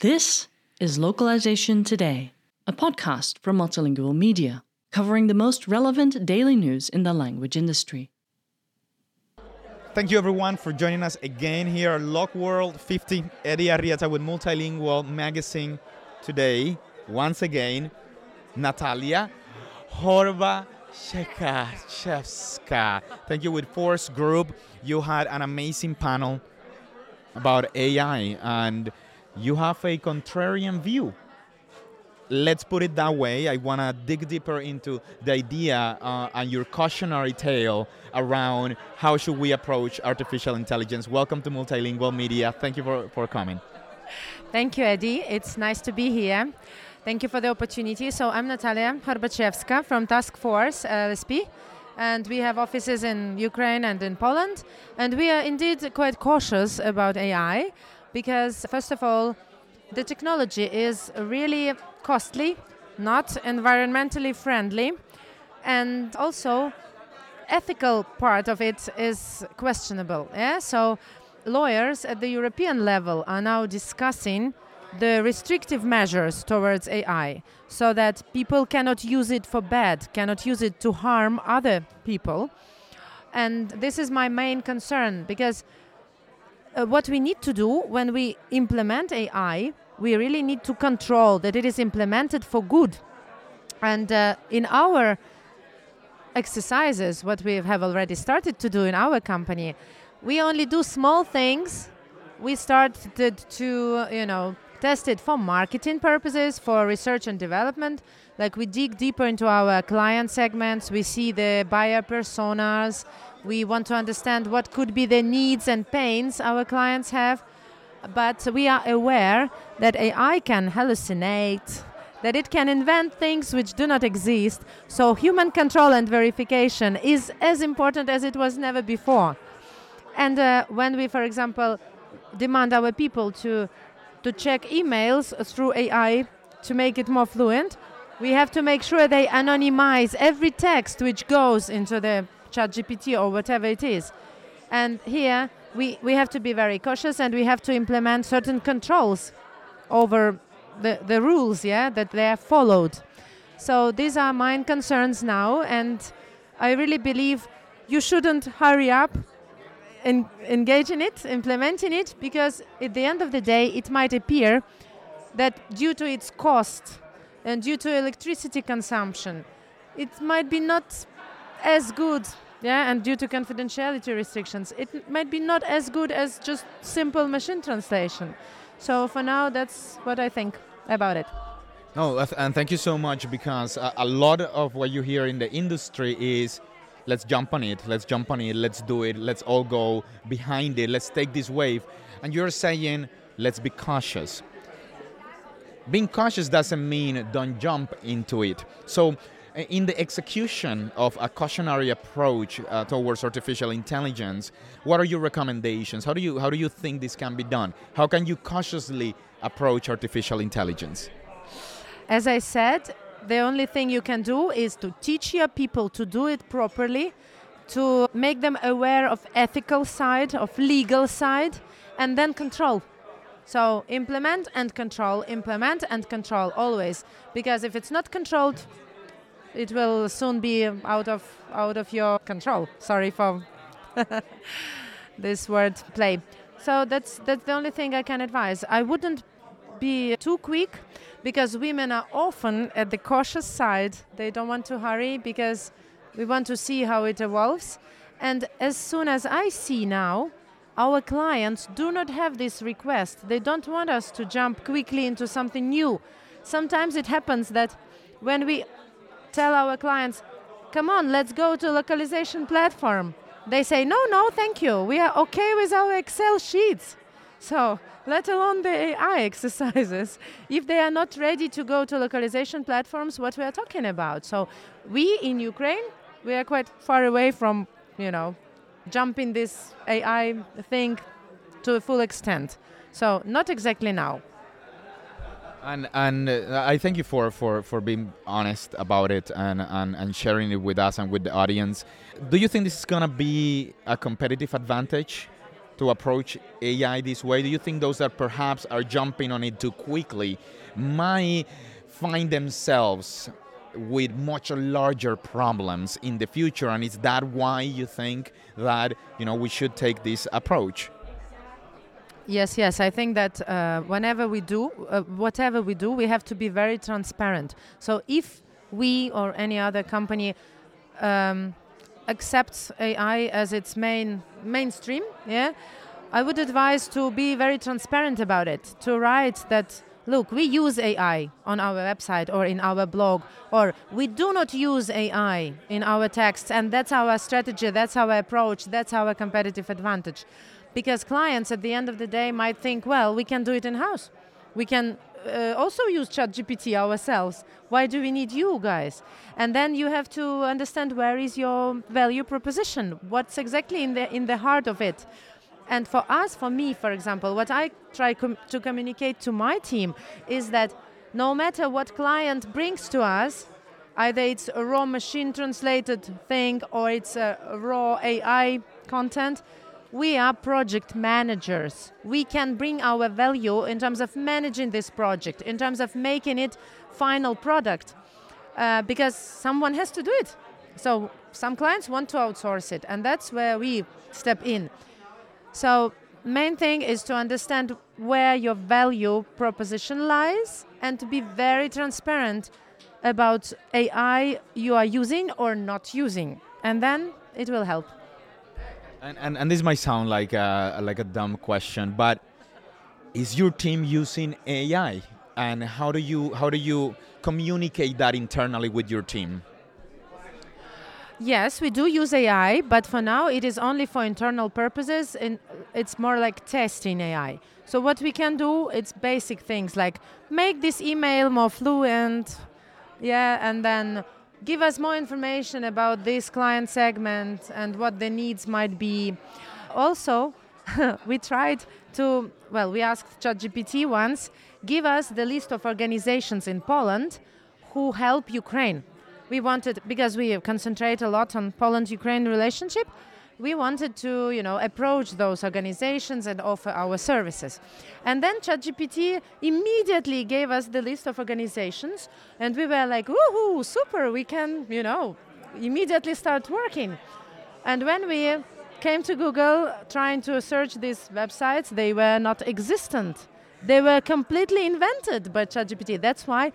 This is Localization Today, a podcast from Multilingual Media, covering the most relevant daily news in the language industry. Thank you everyone for joining us again here at LocWorld 50. Eddie Arrieta with Multilingual Magazine today. Once again, Nataliya Horba Shekachevska. Thank you with Force Group. You had an amazing panel about AI and you have a contrarian view. Let's put it that way. I want to dig deeper into the idea uh, and your cautionary tale around how should we approach artificial intelligence. Welcome to Multilingual Media. Thank you for, for coming. Thank you, Eddie. It's nice to be here. Thank you for the opportunity. So I'm Nataliya Horbachevska from Task Force uh, LSP, and we have offices in Ukraine and in Poland. And we are indeed quite cautious about AI because, first of all, the technology is really costly, not environmentally friendly, and also ethical part of it is questionable. Yeah? So lawyers at the European level are now discussing the restrictive measures towards AI so that people cannot use it for bad, cannot use it to harm other people. And this is my main concern because uh, what we need to do when we implement AI, we really need to control that it is implemented for good. And uh, in our exercises, what we have already started to do in our company, we only do small things. We started to, you know, test it for marketing purposes, for research and development. Like we dig deeper into our client segments, we see the buyer personas, we want to understand what could be the needs and pains our clients have. But we are aware that AI can hallucinate, that it can invent things which do not exist. So human control and verification is as important as it was never before. And uh, when we, for example, demand our people to to check emails through AI to make it more fluent, we have to make sure they anonymize every text which goes into the ChatGPT or whatever it is. And here we, we have to be very cautious and we have to implement certain controls over the, the rules, yeah, that they are followed. So these are my concerns now, and I really believe you shouldn't hurry up in it, implementing it, because at the end of the day, it might appear that due to its cost and due to electricity consumption, it might be not as good, yeah, and due to confidentiality restrictions, it might be not as good as just simple machine translation. So for now, that's what I think about it. No, and thank you so much because a lot of what you hear in the industry is let's jump on it, let's jump on it, let's do it, let's all go behind it, let's take this wave. And you're saying, let's be cautious. Being cautious doesn't mean don't jump into it. So, in the execution of a cautionary approach uh, towards artificial intelligence, what are your recommendations? How do you how do you think this can be done? How can you cautiously approach artificial intelligence? As I said, the only thing you can do is to teach your people to do it properly, to make them aware of ethical side, of legal side, and then control. So implement and control, implement and control always, because if it's not controlled, it will soon be out of out of your control. Sorry for this word play. So that's that's the only thing I can advise. I wouldn't be too quick because women are often at the cautious side. They don't want to hurry because we want to see how it evolves. And as soon as I see now, our clients do not have this request. They don't want us to jump quickly into something new. Sometimes it happens that when we tell our clients, come on, let's go to localization platform, they say, no, no, thank you. We are okay with our Excel sheets. So let alone the AI exercises, if they are not ready to go to localization platforms, what we are talking about. So we in Ukraine, we are quite far away from, you know, jumping this AI thing to a full extent. So not exactly now. And and uh, I thank you for, for, for being honest about it and, and, and sharing it with us and with the audience. Do you think this is gonna be a competitive advantage to approach AI this way? Do you think those that perhaps are jumping on it too quickly might find themselves with much larger problems in the future and is that why you think that you know we should take this approach Yes, yes. I think that uh, whenever we do, uh, whatever we do, we have to be very transparent. So if we or any other company um, accepts AI as its main mainstream, yeah, I would advise to be very transparent about it. To write that, look, we use AI on our website or in our blog, or we do not use AI in our texts, and that's our strategy, that's our approach, that's our competitive advantage because clients at the end of the day might think, well, we can do it in house. We can uh, also use ChatGPT ourselves. Why do we need you guys? And then you have to understand where is your value proposition. What's exactly in the in the heart of it. And for us, for me, for example, what I try com- to communicate to my team is that no matter what client brings to us, either it's a raw machine translated thing or it's a raw AI content, we are project managers. We can bring our value in terms of managing this project, in terms of making it final product, uh, because someone has to do it. So some clients want to outsource it, and that's where we step in. So main thing is to understand where your value proposition lies and to be very transparent about AI you are using or not using, and then it will help. And, and, and this might sound like a, like a dumb question, but is your team using AI? And how do you how do you communicate that internally with your team? Yes, we do use AI, but for now it is only for internal purposes and it's more like testing AI. So what we can do it's basic things like make this email more fluent, yeah, and then give us more information about this client segment and what the needs might be. Also, we tried to, well, we asked ChatGPT once, give us the list of organizations in Poland who help Ukraine. We wanted, because we concentrate a lot on Poland Ukraine relationship, we wanted to, you know, approach those organizations and offer our services. And then ChatGPT immediately gave us the list of organizations, and we were like, woohoo, super, we can, you know, immediately start working. And when we came to Google trying to search these websites, they were not existent. They were completely invented by ChatGPT. That's why,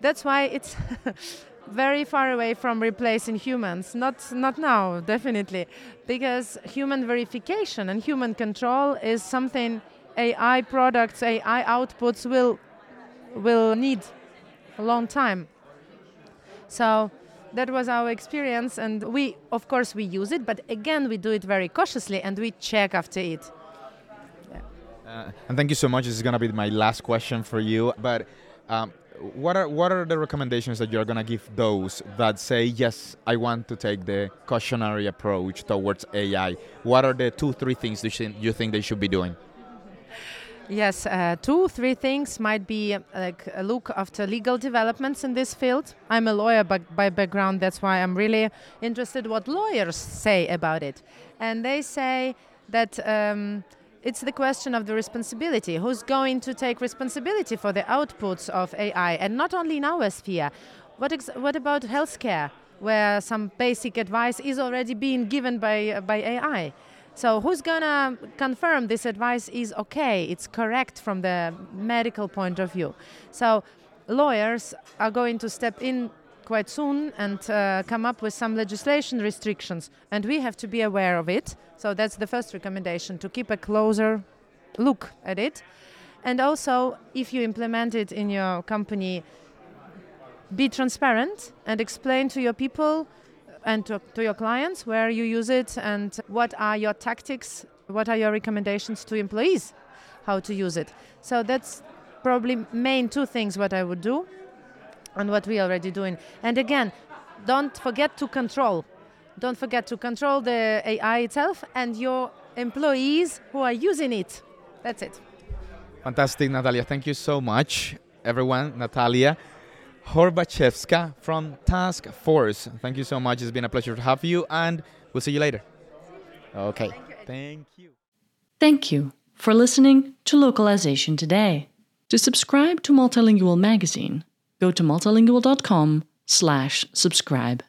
that's why it's very far away from replacing humans. Not, not now, definitely, because human verification and human control is something AI products, AI outputs will will need a long time. So that was our experience, and we, of course, we use it, but again, we do it very cautiously and we check after it. Uh, and thank you so much. This is going to be my last question for you, but. Um, what are what are the recommendations that you're gonna give those that say yes, I want to take the cautionary approach towards AI? What are the two, three things you think they should be doing? Yes, uh, two, three things might be like a look after legal developments in this field. I'm a lawyer by, by background, that's why I'm really interested what lawyers say about it. And they say that um, it's the question of the responsibility. Who's going to take responsibility for the outputs of AI, and not only in our sphere? What, what about healthcare, where some basic advice is already being given by uh, by AI? So who's gonna confirm this advice is okay? It's correct from the medical point of view. So lawyers are going to step in quite soon and uh, come up with some legislation restrictions, and we have to be aware of it. So that's the first recommendation to keep a closer look at it. And also, if you implement it in your company, be transparent and explain to your people and to, to, your clients where you use it and what are your tactics, what are your recommendations to employees, how to use it. So that's probably main two things what I would do and what we are already doing. And again, don't forget to control. Don't forget to control the AI itself and your employees who are using it. That's it. Fantastic, Nataliya. Thank you so much. everyone, Nataliya Horbachevska from Task Force. Thank you so much. It's been a pleasure to have you, and we'll see you later. Okay. Thank you. Thank you for listening to Localization Today. To subscribe to Multilingual magazine, go to multilingual.com slash subscribe.